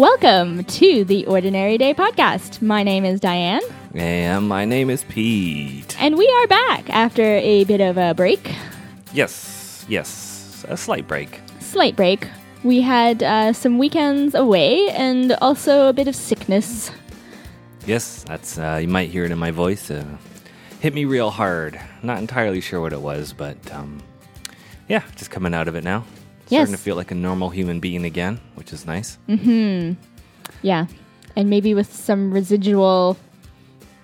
Welcome to the Ordinary Day podcast. My name is Diane, And my name is Pete. and we are back after a bit of a break, Yes, yes, a slight break. slight break. We had uh, some weekends away and also a bit of sickness. Yes, that's uh, you might hear it in my voice. Uh, hit me real hard. Not entirely sure what it was, but um, yeah, just coming out of it now. Yes. Starting to feel like a normal human being again, which is nice. Yeah, and maybe with some residual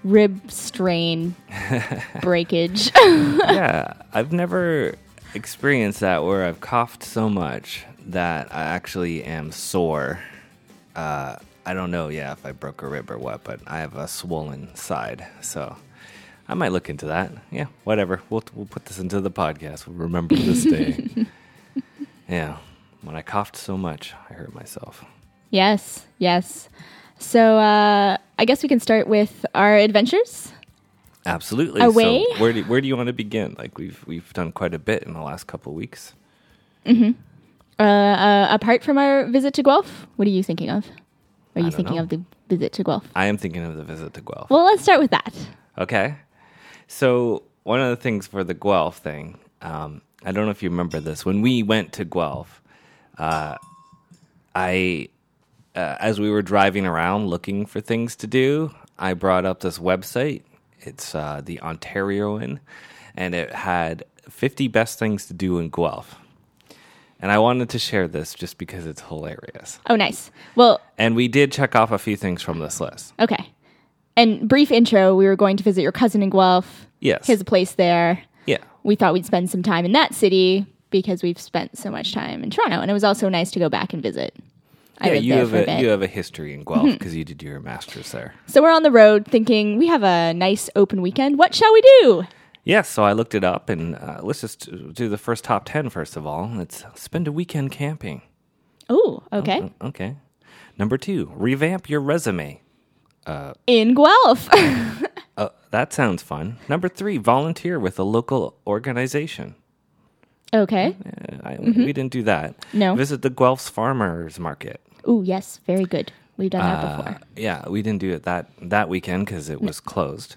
rib strain breakage. yeah, I've never experienced that where I've coughed so much that I actually am sore. Uh, I don't know, yeah, if I broke a rib or what, but I have a swollen side, so I might look into that. Yeah, whatever. We'll we'll put this into the podcast. We'll remember this day. yeah, when I coughed so much, I hurt myself. yes, yes. So uh, I guess we can start with our adventures. Absolutely. Away? So where do where do you want to begin? Like we've we've done quite a bit in the last couple weeks. Uh, uh, apart from our visit to Guelph, what are you thinking of? Are you thinking know. of the visit to Guelph? I am thinking of the visit to Guelph. Well, let's start with that. Okay. So one of the things for the Guelph thing, um, I don't know if you remember this. When we went to Guelph, uh, I, uh, as we were driving around looking for things to do, I brought up this website. It's uh, the Ontarion, and it had 50 best things to do in Guelph. And I wanted to share this just because it's hilarious. Oh, nice. Well, And we did check off a few things from this list. okay. And brief intro, we were going to visit your cousin in Guelph. Yes. He has a place there. Yeah. We thought we'd spend some time in that city because we've spent so much time in Toronto, and it was also nice to go back and visit. I yeah, you have a, a. Mm-hmm. you have a history in Guelph because you did your master's there. So we're on the road thinking we have a nice open weekend. What shall we do? Yes, so I looked it up and uh, let's just do the first top 10 first of all. Let's spend a weekend camping. Oh, okay. Okay. Number two, revamp your resume. In Guelph. Uh, that sounds fun. Number three, volunteer with a local organization. okay. Uh, I, We didn't do that. Mm-hmm. No. Visit the Guelph's Farmers Market. Oh, yes. Very good. We've done that Uh, before. yeah, we didn't do it that, that weekend because it was closed.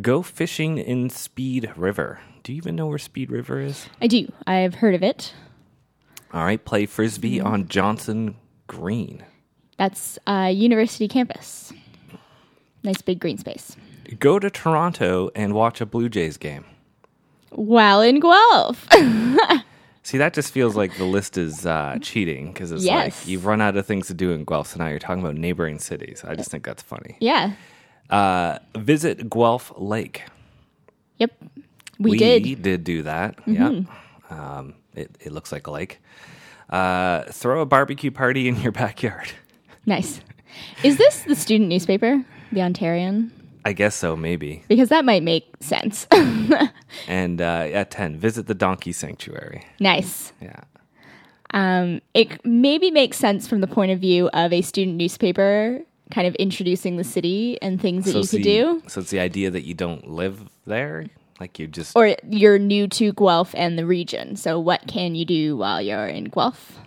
Go fishing in Speed River. Do you even know where Speed River is? I do. I've heard of it. All right, play frisbee Mm-hmm. on Johnston Green. That's uh, university campus. Nice big green space. Go to Toronto and watch a Blue Jays game. While in Guelph. See, that just feels like the list is uh, cheating because it's Yes. like you've run out of things to do in Guelph, so now you're talking about neighboring cities. I just think that's funny. yeah. Uh, visit Guelph Lake. Yep. We, did. Mm-hmm. did do that. Yeah. Um, it, it looks like a lake. Uh, throw a barbecue party in your backyard. Nice. Is this the student newspaper, the Ontarion? I guess so, maybe. Because that might make sense. And uh, at 10, visit the Donkey Sanctuary. nice. Yeah. Um, it maybe makes sense from the point of view of a student newspaper kind of introducing the city and things that you could the, do. So it's the idea that you don't live there, like you just. Or you're new to Guelph and the region. So what can you do while you're in Guelph?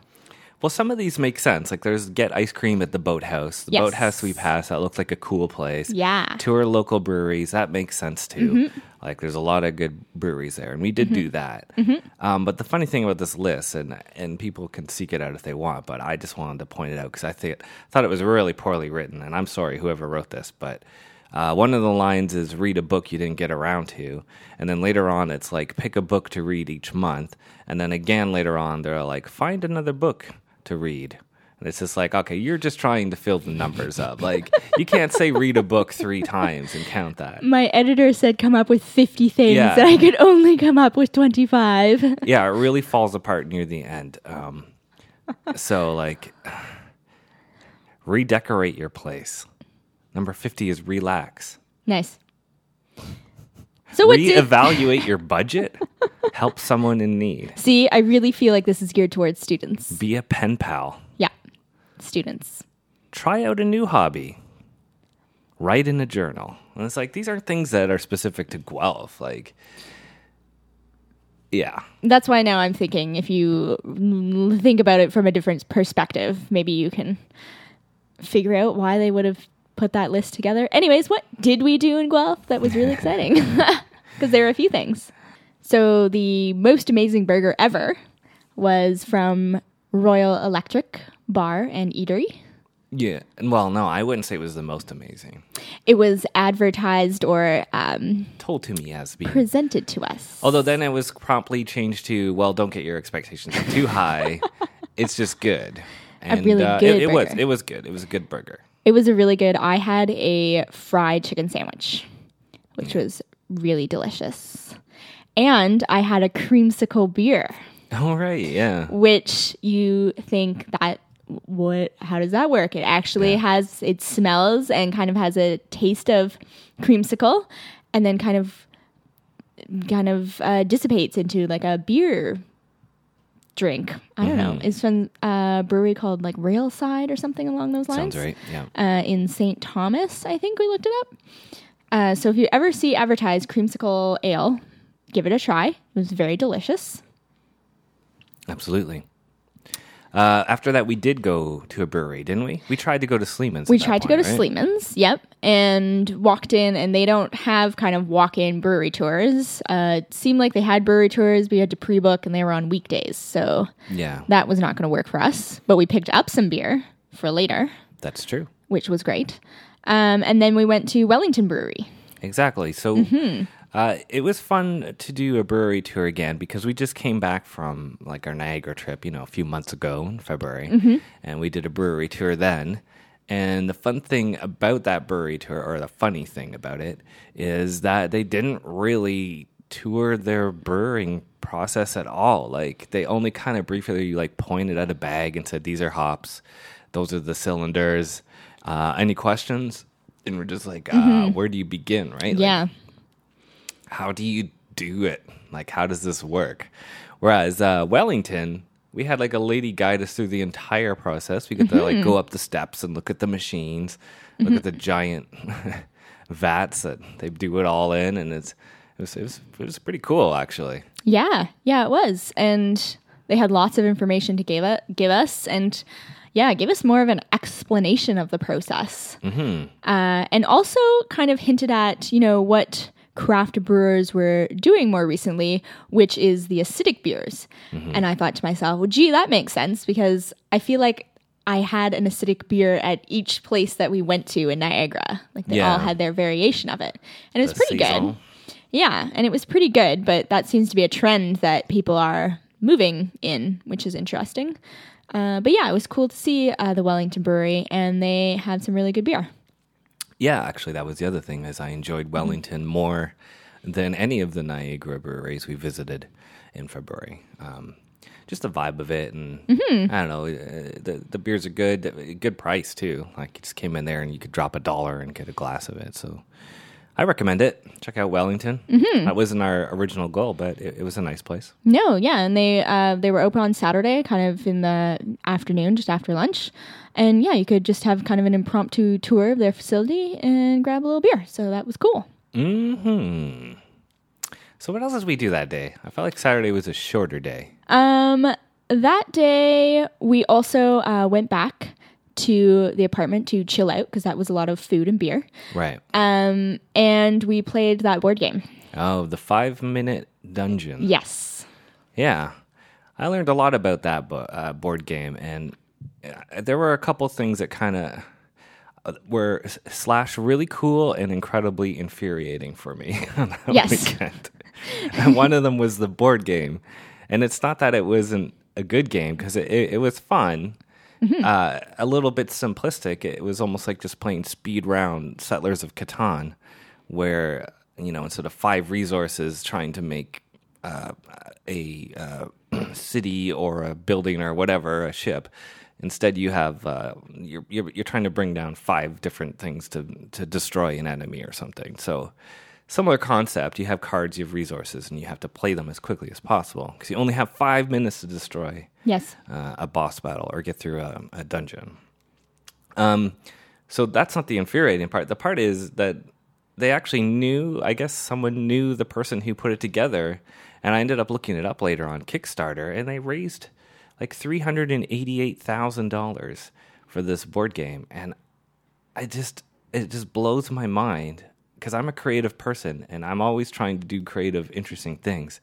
Well, some of these make sense. Like there's get ice cream at the boathouse. The Yes. boathouse we passed that looks like a cool place. Yeah. Mm-hmm. Tour local breweries that makes sense too. Like there's a lot of good breweries there, and we did do that. Mm-hmm. Um, but the funny thing about this list, and and people can seek it out if they want, but I just wanted to point it out because I think thought it was really poorly written, and I'm sorry whoever wrote this, but. Uh, one of the lines is read a book you didn't get around to. And then later on, it's like pick a book to read each month. And then again later on, they're like find another book to read. And it's just like, okay, you're just trying to fill the numbers up. Like, you can't say read a book three times and count that. My editor said come up with 50 things, Yeah. and I could only come up with 25. Yeah, it really falls apart near the end. Um, so, like, redecorate your place. Number 50 is relax. nice. So did Reevaluate your budget. Help someone in need. See, I really feel like this is geared towards students. Be a pen pal. Yeah. Students. Try out a new hobby. Write in a journal. And it's like, these are things that are specific to Guelph. Like, yeah. That's why now I'm thinking if you think about it from a different perspective, maybe you can figure out why they would have put that list together. Anyways, what did we do in Guelph that was really exciting? Because there were a few things. So the most amazing burger ever was from Royal Electric Bar and Eatery. Yeah. Well, no, I wouldn't say it was the most amazing. It was advertised or um, Told to me as being. presented to us. Although then it was promptly changed to, well, don't get your expectations too high. it's just good. And really uh, good it, it was it was good. It was a good burger. It was a really good. I had a fried chicken sandwich, which was really delicious. And I had a creamsicle beer, All right, yeah. which you think that what how does that work? It actually has it smells and kind of has a taste of creamsicle and then kind of kind of uh, dissipates into like a beer drink. I don't know. It's from a brewery called like Railside or something along those lines Sounds right. Yeah. uh, in St. Thomas, I think we looked it up. Uh, so if you ever see advertised creamsicle ale, give it a try. It was very delicious. Absolutely. Uh, after that, we did go to a brewery, didn't we? We tried to go to Sleeman's. We tried to point, go to right? Sleeman's, yep, and walked in, and they don't have kind of walk-in brewery tours. Uh, it seemed like they had brewery tours, but you had to pre-book, and they were on weekdays, so Yeah, that was not going to work for us. But we picked up some beer for later, that's true. which was great. Um, and then we went to Wellington Brewery. Exactly. So Mm-hmm. Uh, it was fun to do a brewery tour again because we just came back from like our Niagara trip, you know, a few months ago in February, Mm-hmm. and we did a brewery tour then. And the fun thing about that brewery tour, or the funny thing about it, is that they didn't really tour their brewing process at all. Like they only kind of briefly like pointed at a bag and said, "These are hops. Those are the cylinders. Uh, any questions?" And we're just like, uh, "Where do you begin?" Right? Like, Mm-hmm. Yeah. How do you do it? Like, how does this work? Whereas uh, Wellington, we had like a lady guide us through the entire process. We get to like go up the steps and look at the machines, look at the giant vats that they do it all in, and it's it was, it was it was pretty cool actually. Yeah, yeah, it was, and they had lots of information to give it, give us, and yeah, gave us more of an explanation of the process, mm-hmm. uh, and also kind of hinted at you know what craft brewers were doing more recently, which is the acidic beers. And I thought to myself, well, gee, that makes sense because I feel like. I had an acidic beer at each place that we went to in Niagara. Like they Yeah. all had their variation of it. And it was The pretty good. Yeah, and it was pretty good, but that seems to be a trend that people are moving in, which is interesting. Uh, but yeah, it was cool to see uh, the Wellington Brewery, and they had some really good beer. Yeah, actually, that was the other thing. Is I Mm-hmm. enjoyed Wellington more than any of the Niagara breweries we visited in February. Um, just the vibe of it, and Mm-hmm. I don't know, uh, the the beers are good, good price too. Like you just came in there and you could drop a dollar and get a glass of it. So I recommend it. Check out Wellington. Mm-hmm. That wasn't our original goal, but it, it was a nice place. No, yeah, and they uh, they were open on Saturday, kind of in the afternoon, just after lunch, and yeah, you could just have kind of an impromptu tour of their facility and grab a little beer. So that was cool. Hmm. So what else did we do that day? I felt like Saturday was a shorter day. Um, that day we also uh, went back to the apartment to chill out because that was a lot of food and beer. Right. Um, and we played that board game. Oh, the five minute dungeon. Yes. Yeah, I learned a lot about that bo- uh, board game, and uh, there were a couple things that kind of were slash really cool and incredibly infuriating for me on that Yes. weekend. and one of them was the board game, and it's not that it wasn't a good game because it, it, it was fun. Uh, a little bit simplistic. It was almost like just playing speed round Settlers of Catan, where you know instead of five resources trying to make uh, a uh, city or a building or whatever, a ship. Instead, you have uh, you're, you're you're trying to bring down five different things to to destroy an enemy or something. So, similar concept. You have cards, you have resources, and you have to play them as quickly as possible because you only have five minutes to destroy Yes. uh, a boss battle or get through a, a dungeon. Um, so that's not the infuriating part. The part is that they actually knew. I guess someone knew the person who put it together, and I ended up looking it up later on Kickstarter, and they raised like three hundred and eighty-eight thousand dollars for this board game, and I just it just blows my mind because I'm a creative person and I'm always trying to do creative, interesting things.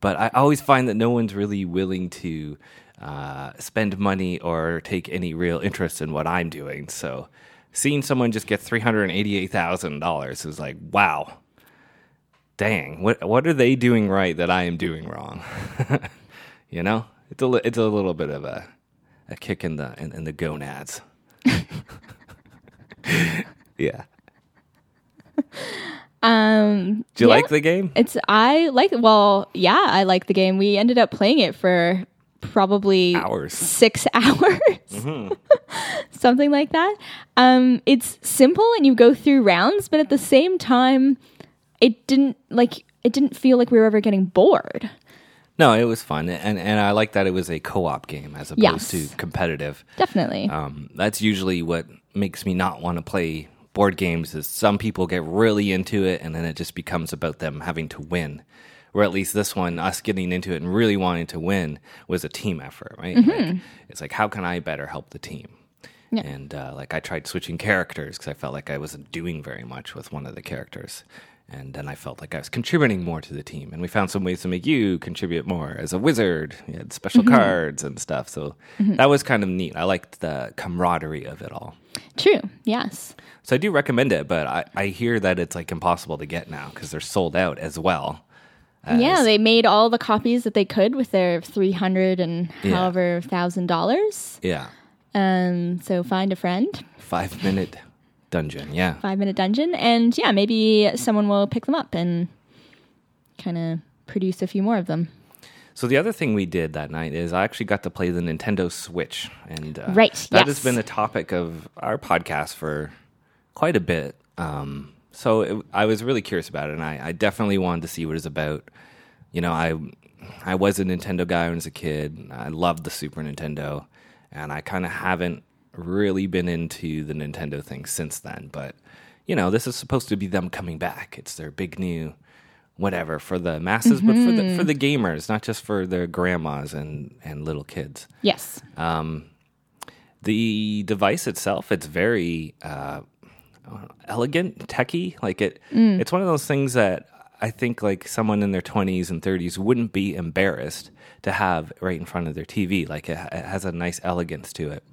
But I always find that no one's really willing to uh, spend money or take any real interest in what I'm doing. So seeing someone just get three hundred eighty-eight thousand dollars is like, wow, dang, what what are they doing right that I am doing wrong? you know, it's a it's a little bit of a a kick in the in, in the gonads. yeah. Um, Do you yeah, like the game? It's I like. Well, yeah, I like the game. We ended up playing it for probably Hours. six hours, something like that. Um, it's simple and you go through rounds, but at the same time, it didn't like it didn't feel like we were ever getting bored. No, it was fun, and and I like that it was a co-op game as opposed Yes. to competitive. Definitely. Um, that's usually what makes me not want to play board games. Is some people get really into it, and then it just becomes about them having to win. Or at least this one, us getting into it and really wanting to win was a team effort, right? Like, it's like how can I better help the team? Yeah. And uh, like I tried switching characters because I felt like I wasn't doing very much with one of the characters. And then I felt like I was contributing more to the team. And we found some ways to make you contribute more as a wizard. You had special cards and stuff. So that was kind of neat. I liked the camaraderie of it all. True. Yes. So I do recommend it, but I, I hear that it's like impossible to get now because they're sold out as well. yeah, they made all the copies that they could with their three hundred and Yeah. however thousand dollars. Yeah. Um, so find a friend, Five minute dungeon. Yeah. five minute dungeon, and yeah, maybe someone will pick them up and kind of produce a few more of them. So the other thing we did that night is I actually got to play the Nintendo Switch, and uh, Right, that yes. has been a topic of our podcast for quite a bit. Um, so it, I was really curious about it, and I, I definitely wanted to see what it's about. You know, I I was a Nintendo guy when I was a kid. I loved the Super Nintendo, and I kind of haven't really been into the Nintendo thing since then. But you know, this is supposed to be them coming back. It's their big new whatever for the masses, but for the mm-hmm. for the gamers, not just for their grandmas and and little kids. Yes. Um, the device itself, it's very uh, elegant, techy. Like it, mm. it's one of those things that I think like someone in their twenties and thirties wouldn't be embarrassed to have right in front of their TV. Like it, it has a nice elegance to it,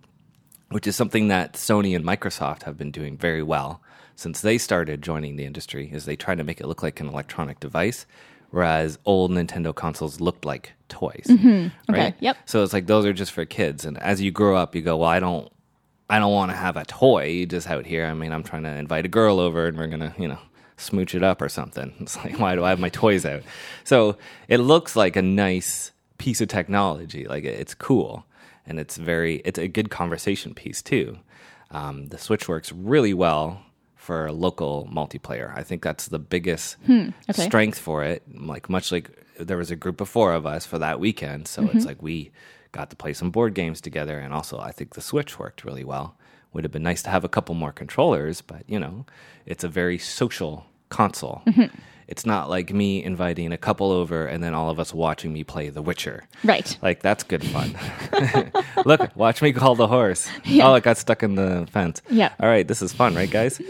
which is something that Sony and Microsoft have been doing very well since they started joining the industry. Is they try to make it look like an electronic device, whereas old Nintendo consoles looked like toys. Mm-hmm. Okay, Right? yep. So it's like those are just for kids, and as you grow up, you go, well, I don't. I don't want to have a toy just out here. I mean, I'm trying to invite a girl over and we're going to, you know, smooch it up or something. It's like, why do I have my toys out? So it looks like a nice piece of technology. Like it's cool. And it's very, it's a good conversation piece too. Um, the Switch works really well for local multiplayer. I think that's the biggest Hmm, okay. strength for it. Like, much like there was a group of four of us for that weekend. So Mm-hmm. it's like we got to play some board games together. And also, I think the Switch worked really well. Would have been nice to have a couple more controllers, but you know, it's a very social console. Mm-hmm. It's not like me inviting a couple over and then all of us watching me play The Witcher. Right. Like that's good fun. Look, watch me call the horse. Oh, it got stuck in the fence. Yeah. All right, this is fun, right, guys?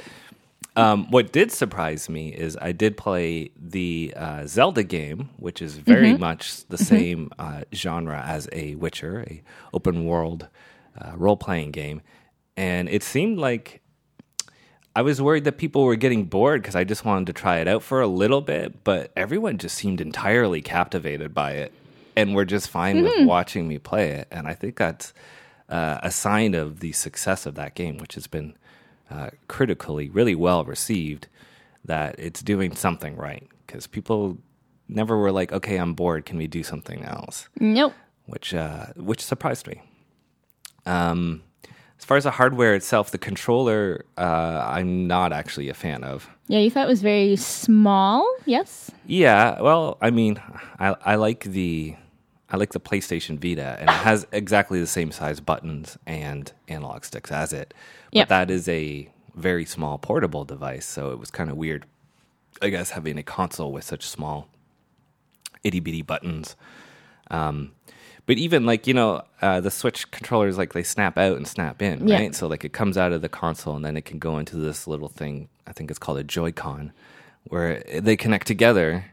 Um, what did surprise me is I did play the uh, Zelda game, which is very much the same uh, genre as a Witcher, a open world uh, role playing game, and it seemed like I was worried that people were getting bored because I just wanted to try it out for a little bit, but everyone just seemed entirely captivated by it and were just fine with watching me play it. And I think that's uh, a sign of the success of that game, which has been uh, critically really well received, that it's doing something right because people never were like, okay, I'm bored. Can we do something else? Nope. which uh, which surprised me. Um, as far as the hardware itself, the controller, uh, I'm not actually a fan of. Yeah, you thought it was very small. Yes. Yeah, well, I mean, I, I like the I like the PlayStation Vita, and it has exactly the same size buttons and analog sticks as it. But Yep. that is a very small portable device, so it was kind of weird, I guess, having a console with such small itty bitty buttons. Um, but even like you know uh, the Switch controllers, like they snap out and snap in, Yeah. right? So like it comes out of the console and then it can go into this little thing. I think it's called a Joy-Con, where they connect together.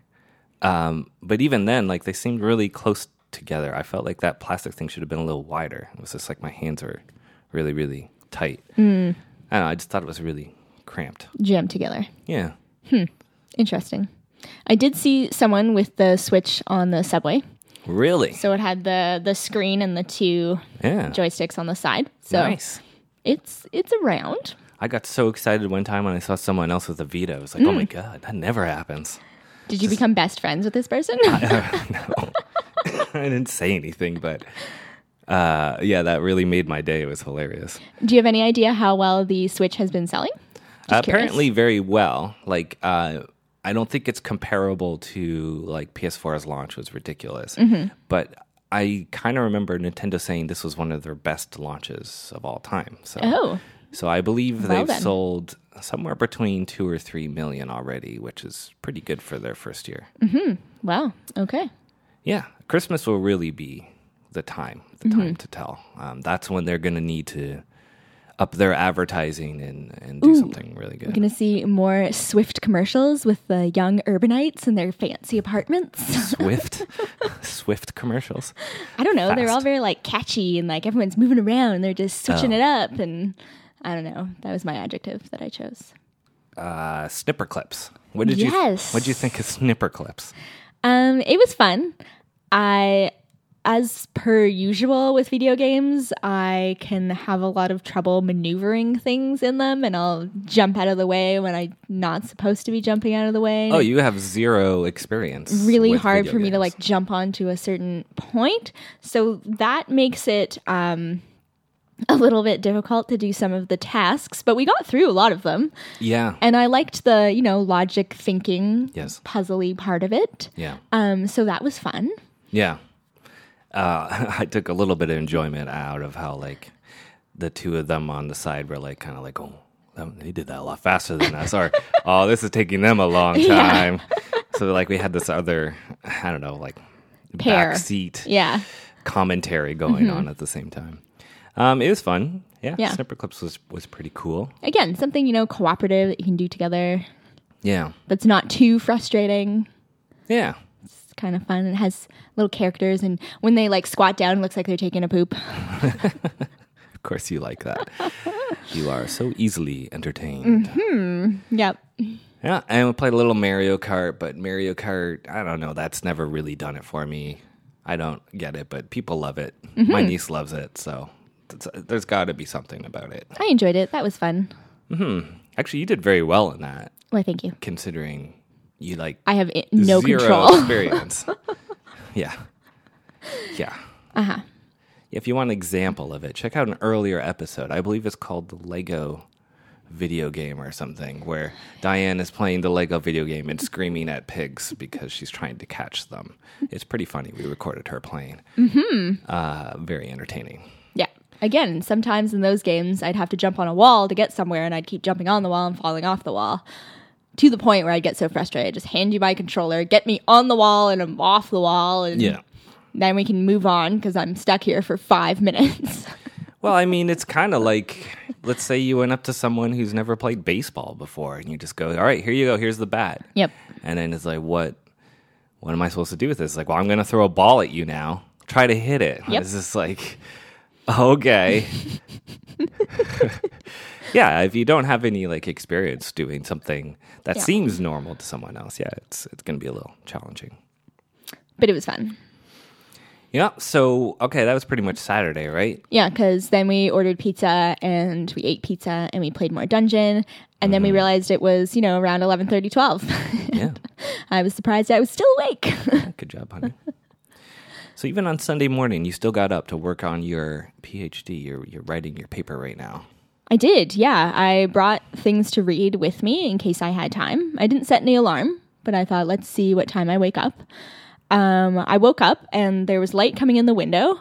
Um, but even then, like they seemed really close together. I felt like that plastic thing should have been a little wider. It was just like my hands were really, really tight. Hmm. I don't know. I just thought it was really cramped. jammed together. Yeah. Interesting. I did see someone with the Switch on the subway. Really? So it had the the screen and the two Yeah. joysticks on the side. So nice. it's it's around. I got so excited one time when I saw someone else with a Vita. I was like, oh my Hmm. God, that never happens. Did you become best friends with this person? No. I didn't say anything, but uh, yeah, that really made my day. It was hilarious. Do you have any idea how well the Switch has been selling? Just curious. Apparently, very well. Like, uh, I don't think it's comparable to like PS4's launch was ridiculous, Mm-hmm. but I kind of remember Nintendo saying this was one of their best launches of all time. So, Oh, so I believe Well they've then. sold somewhere between two or three million already, which is pretty good for their first year. wow. Okay. Yeah, Christmas will really be the time, the Mm-hmm. time to tell. Um, that's when they're going to need to up their advertising and, and do something really good. We're going to see more Swift commercials with the young urbanites in their fancy apartments. Swift, Swift commercials. I don't know. They're all very like catchy and like everyone's moving around. And they're just switching Oh. it up. And I don't know. That was my adjective that I chose. Uh, snipper clips. What did Yes. you What did you think of snipper clips? Um, it was fun. I, as per usual with video games, I can have a lot of trouble maneuvering things in them, and I'll jump out of the way when I'm not supposed to be jumping out of the way. Oh, you have zero experience. really hard for me to like jump onto a certain point. So that makes it um a little bit difficult to do some of the tasks, but we got through a lot of them. Yeah. And I liked the, you know, logic thinking Yes. puzzly part of it. Yeah. Um so that was fun. Yeah. Uh, I took a little bit of enjoyment out of how like the two of them on the side were like kind of like, oh, they did that a lot faster than us, or oh, this is taking them a long Yeah. time. So like we had this other, I don't know, like Pair. backseat Yeah. commentary going on at the same time. Um, it was fun. Yeah, Mm-hmm. Yeah. Snipper Clips was was pretty cool. Again, something, you know, cooperative that you can do together Yeah, that's not too frustrating. yeah. Kind of fun. It has little characters and when they like squat down, it looks like they're taking a poop. Of course, you like that. you are so easily entertained. Mm-hmm. Yep. Yeah, and we played a little Mario Kart, but Mario Kart, I don't know, that's never really done it for me. I don't get it, but people love it. My mm-hmm. niece loves it, so there's got to be something about it. I enjoyed it. That was fun. Mm-hmm. Actually, you did very well in that, Well, thank you. considering you like I have i- no zero control. experience. yeah, yeah. Uh huh. If you want an example of it, check out an earlier episode. I believe it's called the Lego video game or something, where Diane is playing the Lego video game and screaming at pigs because she's trying to catch them. It's pretty funny. We recorded her playing. Mm-hmm. Uh, very entertaining. Yeah. Again, sometimes in those games, I'd have to jump on a wall to get somewhere, and I'd keep jumping on the wall and falling off the wall to the point where I'd get so frustrated. Just hand you my controller, get me on the wall, and I'm off the wall, and Yeah. then we can move on because I'm stuck here for five minutes. Well, I mean, it's kind of like let's say you went up to someone who's never played baseball before, and you just go, "All right, here you go. Here's the bat." yep. And then it's like, what? What am I supposed to do with this? Like, well, I'm going to throw a ball at you now. Try to hit it. Yep. It's just like, okay. yeah, if you don't have any like experience doing something that Yeah. seems normal to someone else, yeah, it's it's going to be a little challenging. But it was fun. Yeah. So okay, that was pretty much Saturday, right? Yeah, because then we ordered pizza and we ate pizza and we played more dungeon. And then we mm-hmm. realized it was, you know, around 11 30, 12. Yeah. I was surprised I was still awake. Good job, honey. so even on Sunday morning, you still got up to work on your PhD. You're you're writing your paper right now. I did, yeah. I brought things to read with me in case I had time. I didn't set any alarm, but I thought, let's see what time I wake up. Um, I woke up and there was light coming in the window,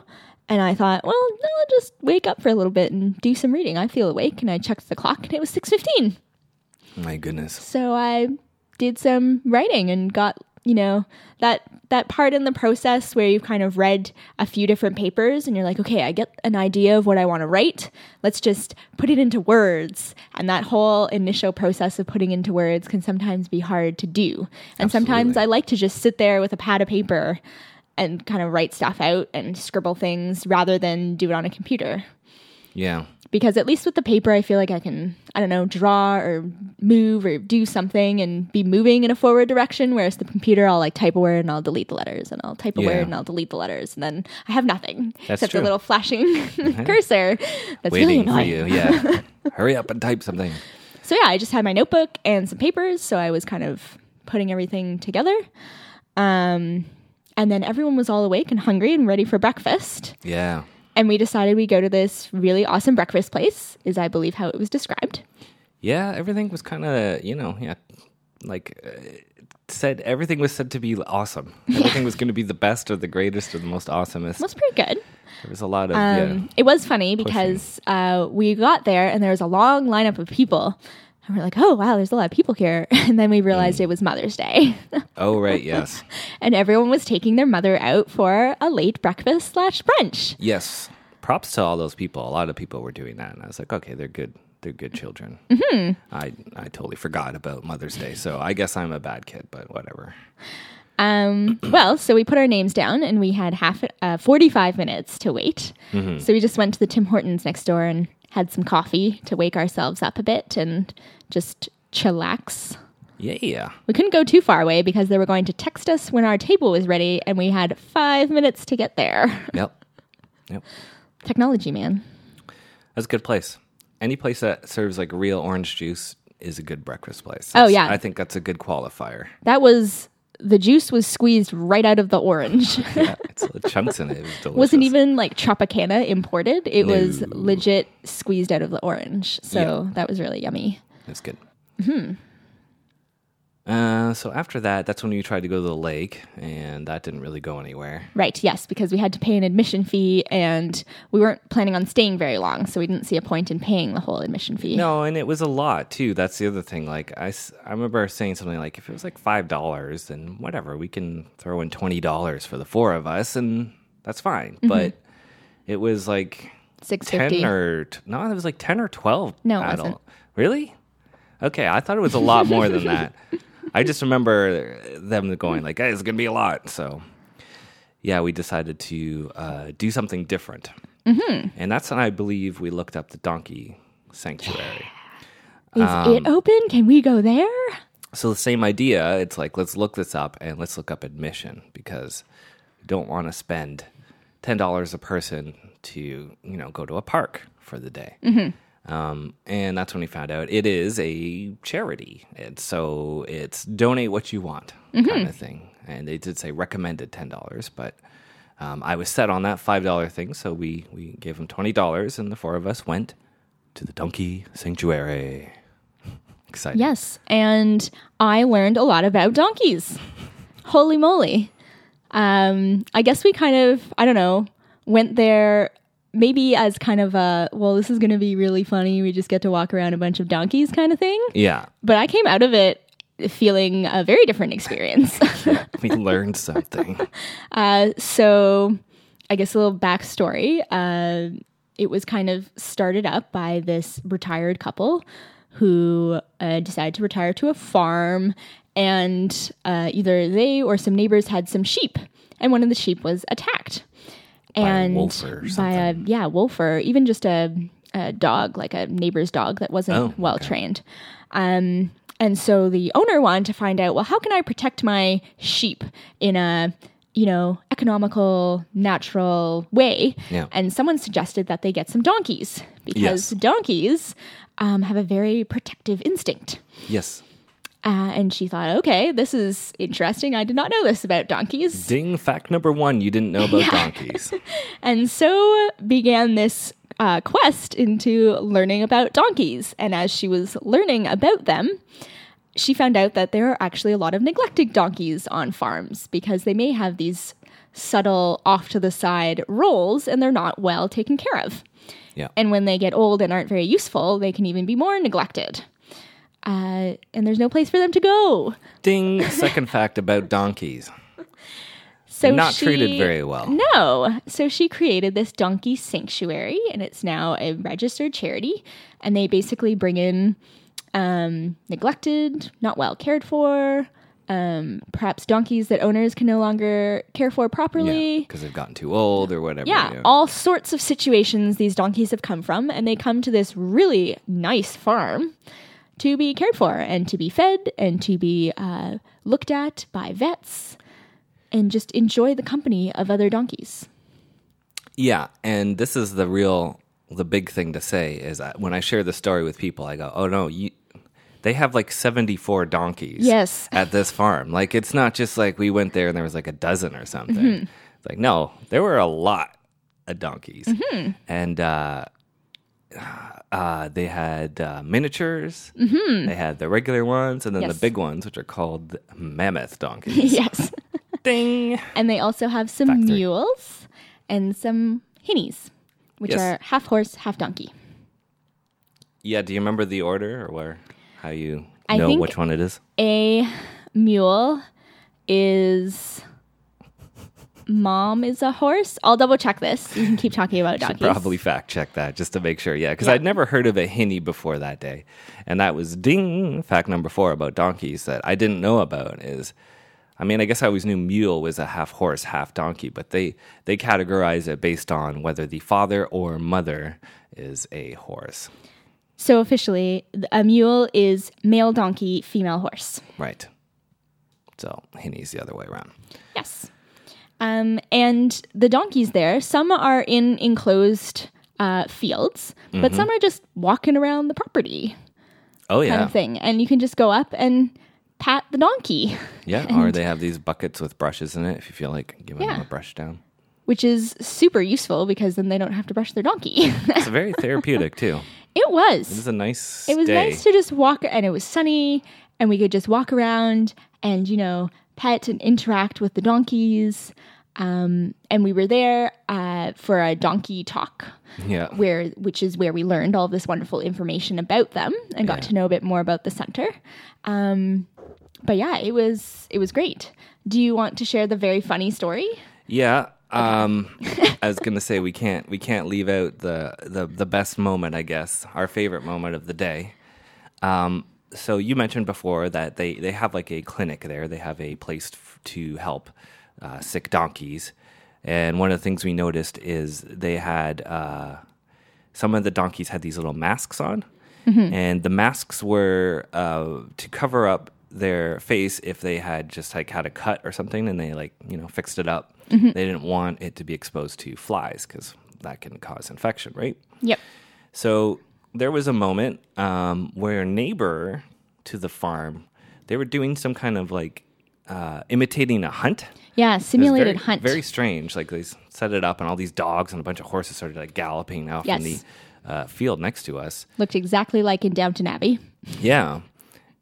and I thought, well, I'll just wake up for a little bit and do some reading. I feel awake, and I checked the clock, and it was six fifteen. My goodness. So I did some writing and got you know, that that part in the process where you've kind of read a few different papers and you're like, okay, I get an idea of what I want to write. Let's just put it into words. And that whole initial process of putting into words can sometimes be hard to do. And sometimes I like to just sit there with a pad of paper and kind of write stuff out and scribble things rather than do it on a computer Yeah. Because at least with the paper i feel like i can i don't know draw or move or do something and be moving in a forward direction whereas the computer i'll like type a word and i'll delete the letters and i'll type a Yeah. word and i'll delete the letters and then i have nothing That's except true. a little flashing cursor that's really Waiting for annoying you. Yeah. Hurry up and type something. so yeah i just had my notebook and some papers so i was kind of putting everything together um, and then everyone was all awake and hungry and ready for breakfast Yeah. And we decided we go to this really awesome breakfast place is i believe how it was described Yeah. Everything was kind of, you know, yeah, like uh, said, everything was said to be awesome. Everything was going to be the best or the greatest or the most awesomest. was pretty good There was a lot of, yeah. Um, it was funny because uh, we got there and there was a long lineup of people. And we're like, oh, wow, there's a lot of people here. And then we realized it was Mother's Day. Oh, right. Yes. and everyone was taking their mother out for a late breakfast slash brunch. yes. Props to all those people. A lot of people were doing that. And I was like, okay, they're good. They're good children. Mm-hmm. I, I totally forgot about Mother's Day. So I guess I'm a bad kid, but whatever. Um, well, so we put our names down and we had half uh, 45 minutes to wait. So we just went to the Tim Hortons next door and had some coffee to wake ourselves up a bit and just chillax. Yeah. Yeah. We couldn't go too far away because they were going to text us when our table was ready, and we had five minutes to get there. Yep. Yep. Technology, man. That's a good place. Any place that serves like real orange juice is a good breakfast place. Oh, yeah. I think that's a good qualifier. That was the juice was squeezed right out of the orange. Yeah, it's chunks in it. It was delicious. Wasn't even like Tropicana imported. It was legit squeezed out of the orange. So that was really yummy. That's good. Mm-hmm. Uh, so after that, that's when we tried to go to the lake, and that didn't really go anywhere. Right, yes, because we had to pay an admission fee and we weren't planning on staying very long, so we didn't see a point in paying the whole admission fee. No, and it was a lot too. That's the other thing. Like I, I remember saying something like, if it was like five dollars, then whatever, we can throw in twenty dollars for the four of us, and that's fine. But it was like Six ten or no, it was like ten or twelve. No, it wasn't. Really? Okay, I thought it was a lot more than that. I just remember them going like, "Hey, it's gonna be a lot." So, yeah, we decided to uh, do something different, mm-hmm. and that's when I believe we looked up the donkey sanctuary. Is Um, it open? Can we go there? So the same idea. It's like let's look this up and let's look up admission because we don't want to spend ten dollars a person to you know go to a park for the day. Um, and that's when we found out it is a charity, and so it's donate what you want kind of thing. And they did say recommended ten dollars, but um, I was set on that five dollar thing, so we we gave them twenty dollars, and the four of us went to the donkey sanctuary. Excited. Yes, and I learned a lot about donkeys. Holy moly. Um, I guess we kind of, I don't know, went there maybe as kind of a, well, this is going to be really funny. We just get to walk around a bunch of donkeys kind of thing. Yeah. But I came out of it feeling a very different experience. we learned something. Uh, so, I guess a little backstory. Uh, it was kind of started up by this retired couple who uh, decided to retire to a farm, and uh, either they or some neighbors had some sheep, and one of the sheep was attacked. And wolf or by a yeah wolf or even just a, a dog like a neighbor's dog that wasn't Oh, well trained um, and so the owner wanted to find out well how can i protect my sheep in a you know economical natural way Yeah. and someone suggested that they get some donkeys because Yes. donkeys um, have a very protective instinct Yes. Uh, and she thought okay this is interesting i did not know this about donkeys Ding fact number one you didn't know about donkeys. And so began this uh, quest into learning about donkeys. And as she was learning about them, she found out that there are actually a lot of neglected donkeys on farms because they may have these subtle off to the side roles and they're not well taken care of. Yeah. And when they get old and aren't very useful, they can even be more neglected. Uh, and there's no place for them to go. Ding. Second fact about donkeys. So Not she- treated very well. No. So she created this donkey sanctuary, and it's now a registered charity. And they basically bring in um, neglected, not well cared for, um, perhaps donkeys that owners can no longer care for properly. Because they've gotten too old or whatever. Yeah, all sorts of situations these donkeys have come from, and they come to this really nice farm to be cared for and to be fed and to be uh, looked at by vets and just enjoy the company of other donkeys. Yeah, and this is the real, the big thing to say is that when I share the story with people, I go, "Oh no, you." They have like seventy-four donkeys. Yes. at this farm. Like it's not just like we went there and there was like a dozen or something. Mm-hmm. It's like no, there were a lot of donkeys, Mm-hmm. and uh, uh, they had uh, miniatures. They had the regular ones, and then Mm-hmm. Yes. the big ones, which are called mammoth donkeys. yes. Ding. And they also have some Fact three. mules and some hinnies, which Yes. are half horse, half donkey. Yeah, do you remember the order or where how you know which one it is? A mule is mom is a horse. I'll double check this. You can keep talking about donkeys. probably fact check that just to make sure. Yeah, because Yeah. I'd never heard of a hinny before that day, and that was ding. Fact number four about donkeys that I didn't know about is, I mean, I guess I always knew mule was a half horse, half donkey, but they they categorize it based on whether the father or mother is a horse. So officially, a mule is male donkey, female horse. Right. So hinny's the other way around. Yes. Um, and the donkeys there, some are in enclosed uh, fields, but some are just walking around the property Oh yeah, kind yeah, of thing. And you can just go up and pat the donkey, yeah. Or they have these buckets with brushes in it if you feel like giving them a brush down. which is super useful because then they don't have to brush their donkey. It's very therapeutic too. it was. It was a nice. it was day. nice to just walk and it was sunny and we could just walk around and you know pet and interact with the donkeys um, and we were there uh, for a donkey talk Yeah. where which is where we learned all this wonderful information about them and got Yeah. to know a bit more about the center um, but yeah it was it was great do you want to share the very funny story Yeah. Um, I was gonna say we can't we can't leave out the, the the best moment, I guess, our favorite moment of the day. Um, so you mentioned before that they they have like a clinic there. They have a place f- to help uh, sick donkeys, and one of the things we noticed is they had uh, some of the donkeys had these little masks on, and the masks were uh, to cover up their face if they had just like had a cut or something, and they like you know fixed it up. They didn't want it to be exposed to flies because that can cause infection, right? yep So there was a moment um, where a neighbor to the farm, they were doing some kind of like uh, imitating a hunt. yeah It was simulated very, hunt Very strange. Like they set it up, and all these dogs and a bunch of horses started like galloping out from the uh, field next to us. looked exactly like in downton abbey Yeah,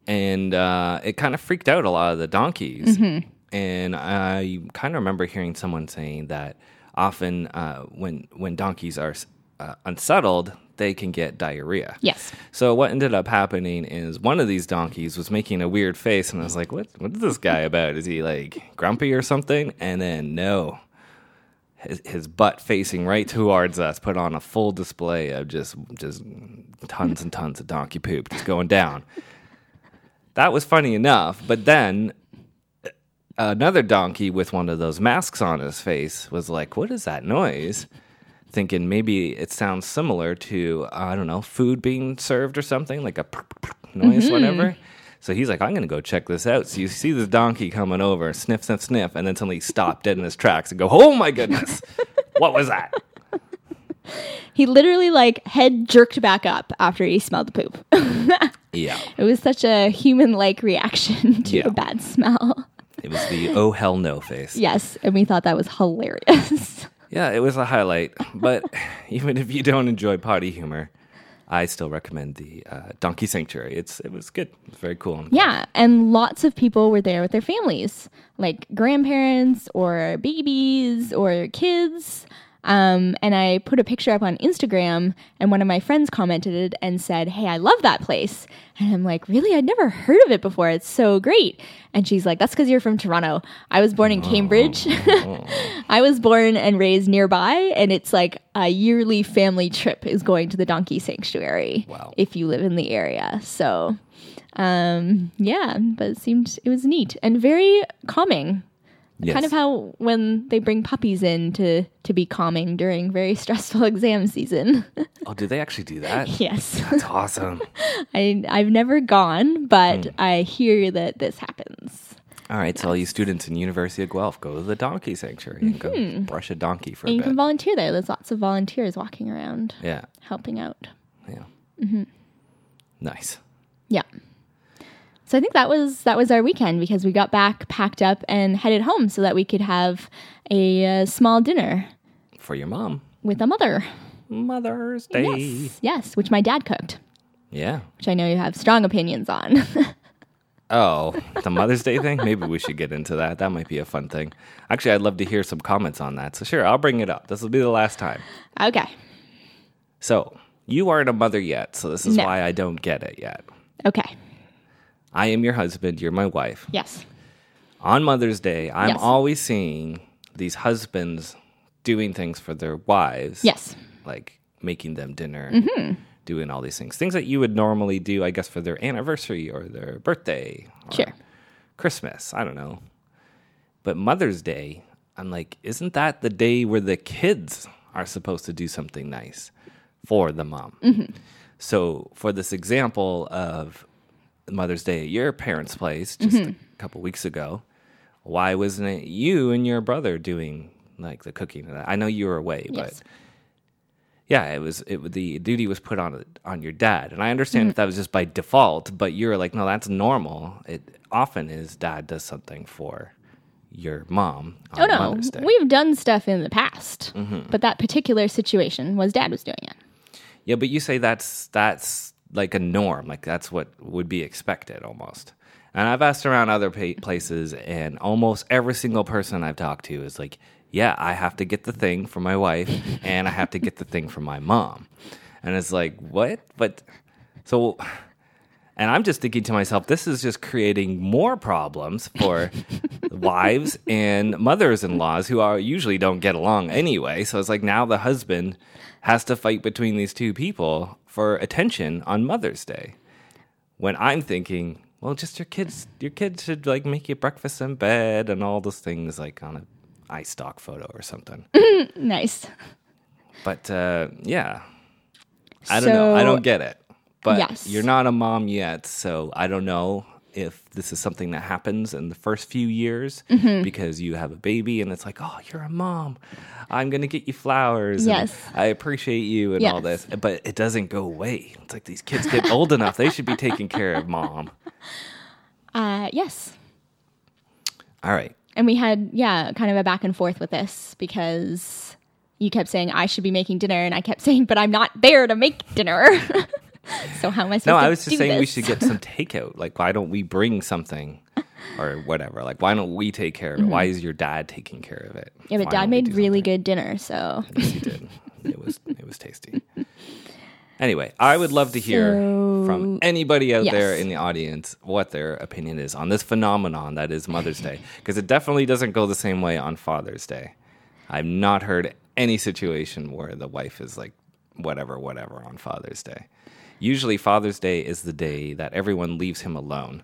and uh, it kind of freaked out a lot of the donkeys. Mm-hmm. And I kind of remember hearing someone saying that often uh, when when donkeys are uh, unsettled, they can get diarrhea. yes So what ended up happening is one of these donkeys was making a weird face, and I was like, "What? What is this guy about? Is he like grumpy or something?" And then no, his, his butt facing right towards us, put on a full display of just just tons and tons of donkey poop just going down. that was funny enough, but then another donkey with one of those masks on his face was like, "What is that noise?" Thinking maybe it sounds similar to uh, I don't know food being served or something like a noise, mm-hmm. whatever. So he's like, "I'm gonna go check this out." So you see this donkey coming over, sniff, sniff, sniff, and then suddenly stop dead in his tracks and go, "Oh my goodness, what was that?" He literally like head jerked back up after he smelled the poop. Yeah, it was such a human like reaction to Yeah. a bad smell. it was the oh hell no face. yes, and we thought that was hilarious. Yeah, it was a highlight. But even if you don't enjoy potty humor, I still recommend the uh, Donkey Sanctuary. It's it was good. It's very cool. yeah, and lots of people were there with their families, like grandparents or babies or kids. Um, and I put a picture up on Instagram, and one of my friends commented and said, Hey, I love that place. And I'm like, Really? I'd never heard of it before. It's so great. And she's like, That's because you're from Toronto. I was born in Cambridge. I was born and raised nearby, and it's like a yearly family trip is going to the donkey sanctuary Wow. if you live in the area. So, um, yeah, but it seemed it was neat and very calming. Yes. Kind of how when they bring puppies in to to be calming during very stressful exam season. Oh, do they actually do that? yes, That's awesome. I I've never gone, but Hmm. I hear that this happens. All right, so all you students in University of Guelph, go to the donkey sanctuary and go brush a donkey for And a you bit. can volunteer there. There's lots of volunteers walking around yeah, helping out. yeah. Mm-hmm. Nice. Yeah. So I think that was that was our weekend because we got back, packed up, and headed home so that we could have a uh, small dinner For your mom, with a mother. Mother's Day. Yes, yes, which my dad cooked, Yeah. which I know you have strong opinions on. Oh, the Mother's Day thing? Maybe we should get into that. That might be a fun thing. Actually, I'd love to hear some comments on that. So, sure, I'll bring it up. This will be the last time. okay, So, you aren't a mother yet. So, this is No. why I don't get it yet. okay, I am your husband. You're my wife. yes, On Mother's Day, I'm Yes. always seeing these husbands doing things for their wives. yes, Like making them dinner, Mm-hmm. doing all these things. Things that you would normally do, I guess, for their anniversary or their birthday. Or sure. Christmas. I don't know. But Mother's Day, I'm like, isn't that the day where the kids are supposed to do something nice for the mom? So, for this example of Mother's Day at your parents' place just a couple weeks ago, why wasn't it you and your brother doing like the cooking? I know you were away, Yes. but yeah, it was it the duty was put on on your dad, and I understand that that was just by default. But you're like, no, that's normal. It often is dad does something for your mom Oh no, we've done stuff in the past, Mm-hmm. but that particular situation was dad was doing it. yeah, but you say that's that's like a norm, like that's what would be expected almost. And I've asked around other pa- places, and almost every single person I've talked to is like, yeah, I have to get the thing for my wife, and I have to get the thing for my mom. And it's like, what? But so, and I'm just thinking to myself, this is just creating more problems for wives and mothers in laws who are usually don't get along anyway. So it's like now the husband has to fight between these two people for attention on Mother's Day. When I'm thinking, well, just your kids, your kids should like make you breakfast in bed and all those things like on a iStock photo or something. Nice. But uh, yeah, I don't know. I don't get it. But Yes. you're not a mom yet, so I don't know if this is something that happens in the first few years Mm-hmm. because you have a baby and it's like, oh, you're a mom. I'm gonna get you flowers. Yes. I appreciate you and all this, but it doesn't go away. It's like these kids get old enough; they should be taking care of mom. Uh, yes. All right. And we had, yeah, kind of a back and forth with this because you kept saying I should be making dinner, and I kept saying, but I'm not there to make dinner. so how am I supposed No, I was just saying we should get some takeout. Like, why don't we bring something or whatever? Like, why don't we take care of it? Why is your dad taking care of it? Mm-hmm. Yeah, but Why dad made really good dinner, so Yes, he did. It was it was tasty. Anyway, I would love to hear from anybody out there in the audience what their opinion is on this phenomenon that is Mother's Day, because it definitely doesn't go the same way on Father's Day. I've not heard any situation where the wife is like whatever, whatever on Father's Day. Usually, Father's Day is the day that everyone leaves him alone.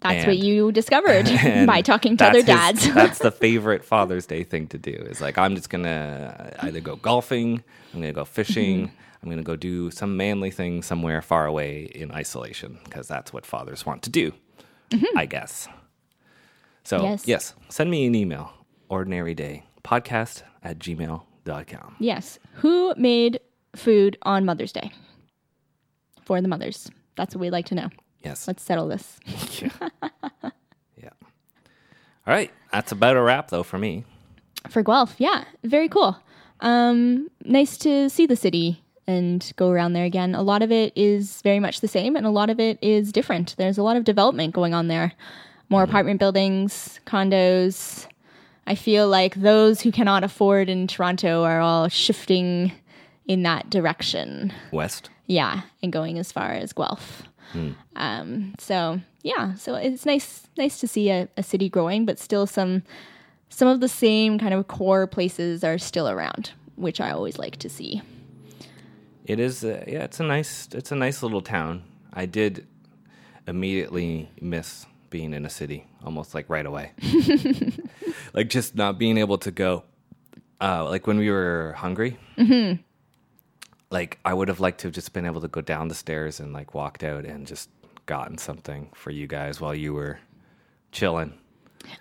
that's what you discovered by talking to other his- dads. that's the favorite Father's Day thing to do. Is like I'm just gonna either go golfing, I'm gonna go fishing, Mm-hmm. I'm gonna go do some manly thing somewhere far away in isolation because that's what fathers want to do. I guess. So Mm-hmm. Yes. yes, send me an email. Ordinary day podcast at gmail.com. yes. Who made food on Mother's Day for the mothers? That's what we'd like to know. Yes. Let's settle this. yeah. All right. That's about a wrap though for me. For Guelph, yeah, very cool. Um, nice to see the city and go around there again. A lot of it is very much the same, and a lot of it is different. There's a lot of development going on there. More apartment buildings, condos. I feel like those who cannot afford in Toronto are all shifting in that direction. West. Yeah, and going as far as Guelph. Um, so yeah, so it's nice nice to see a, a city growing, but still some some of the same kind of core places are still around, which I always like to see. It is. Uh, yeah, it's a nice. It's a nice little town. I did immediately miss being in a city, almost like right away. like just not being able to go. Uh, like when we were hungry. Like I would have liked to have just been able to go down the stairs and like walked out and just gotten something for you guys while you were chilling.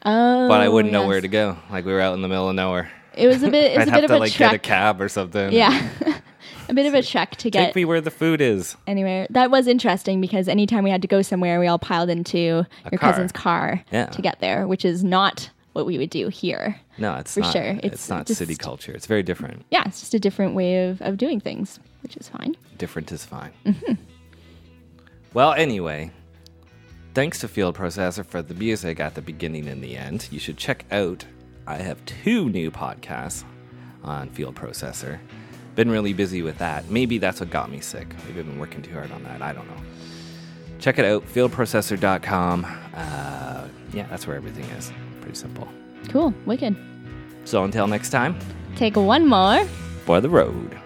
Oh, But I wouldn't know where to go. Like we were out in the middle of nowhere. It was a bit. It was I'd a have bit to of a like trek. get a cab or something. Yeah, a bit of a trek to get Take me where the food is. anywhere. That was interesting because anytime we had to go somewhere, we all piled into your car. cousin's car Yeah. to get there, which is not what we would do here. No, it's For not. sure. It's, It's not just- city culture. It's very different. Yeah, it's just a different way of, of doing things, which is fine. Different is fine. Well, anyway, thanks to Field Processor for the music at the beginning and the end. You should check out. I have two new podcasts on Field Processor. Been really busy with that. Maybe that's what got me sick. Maybe I've been working too hard on that. I don't know. Check it out, fieldprocessor.com. Uh, yeah, that's where everything is. Pretty simple. Cool. Wicked. So until next time, take one more for the road.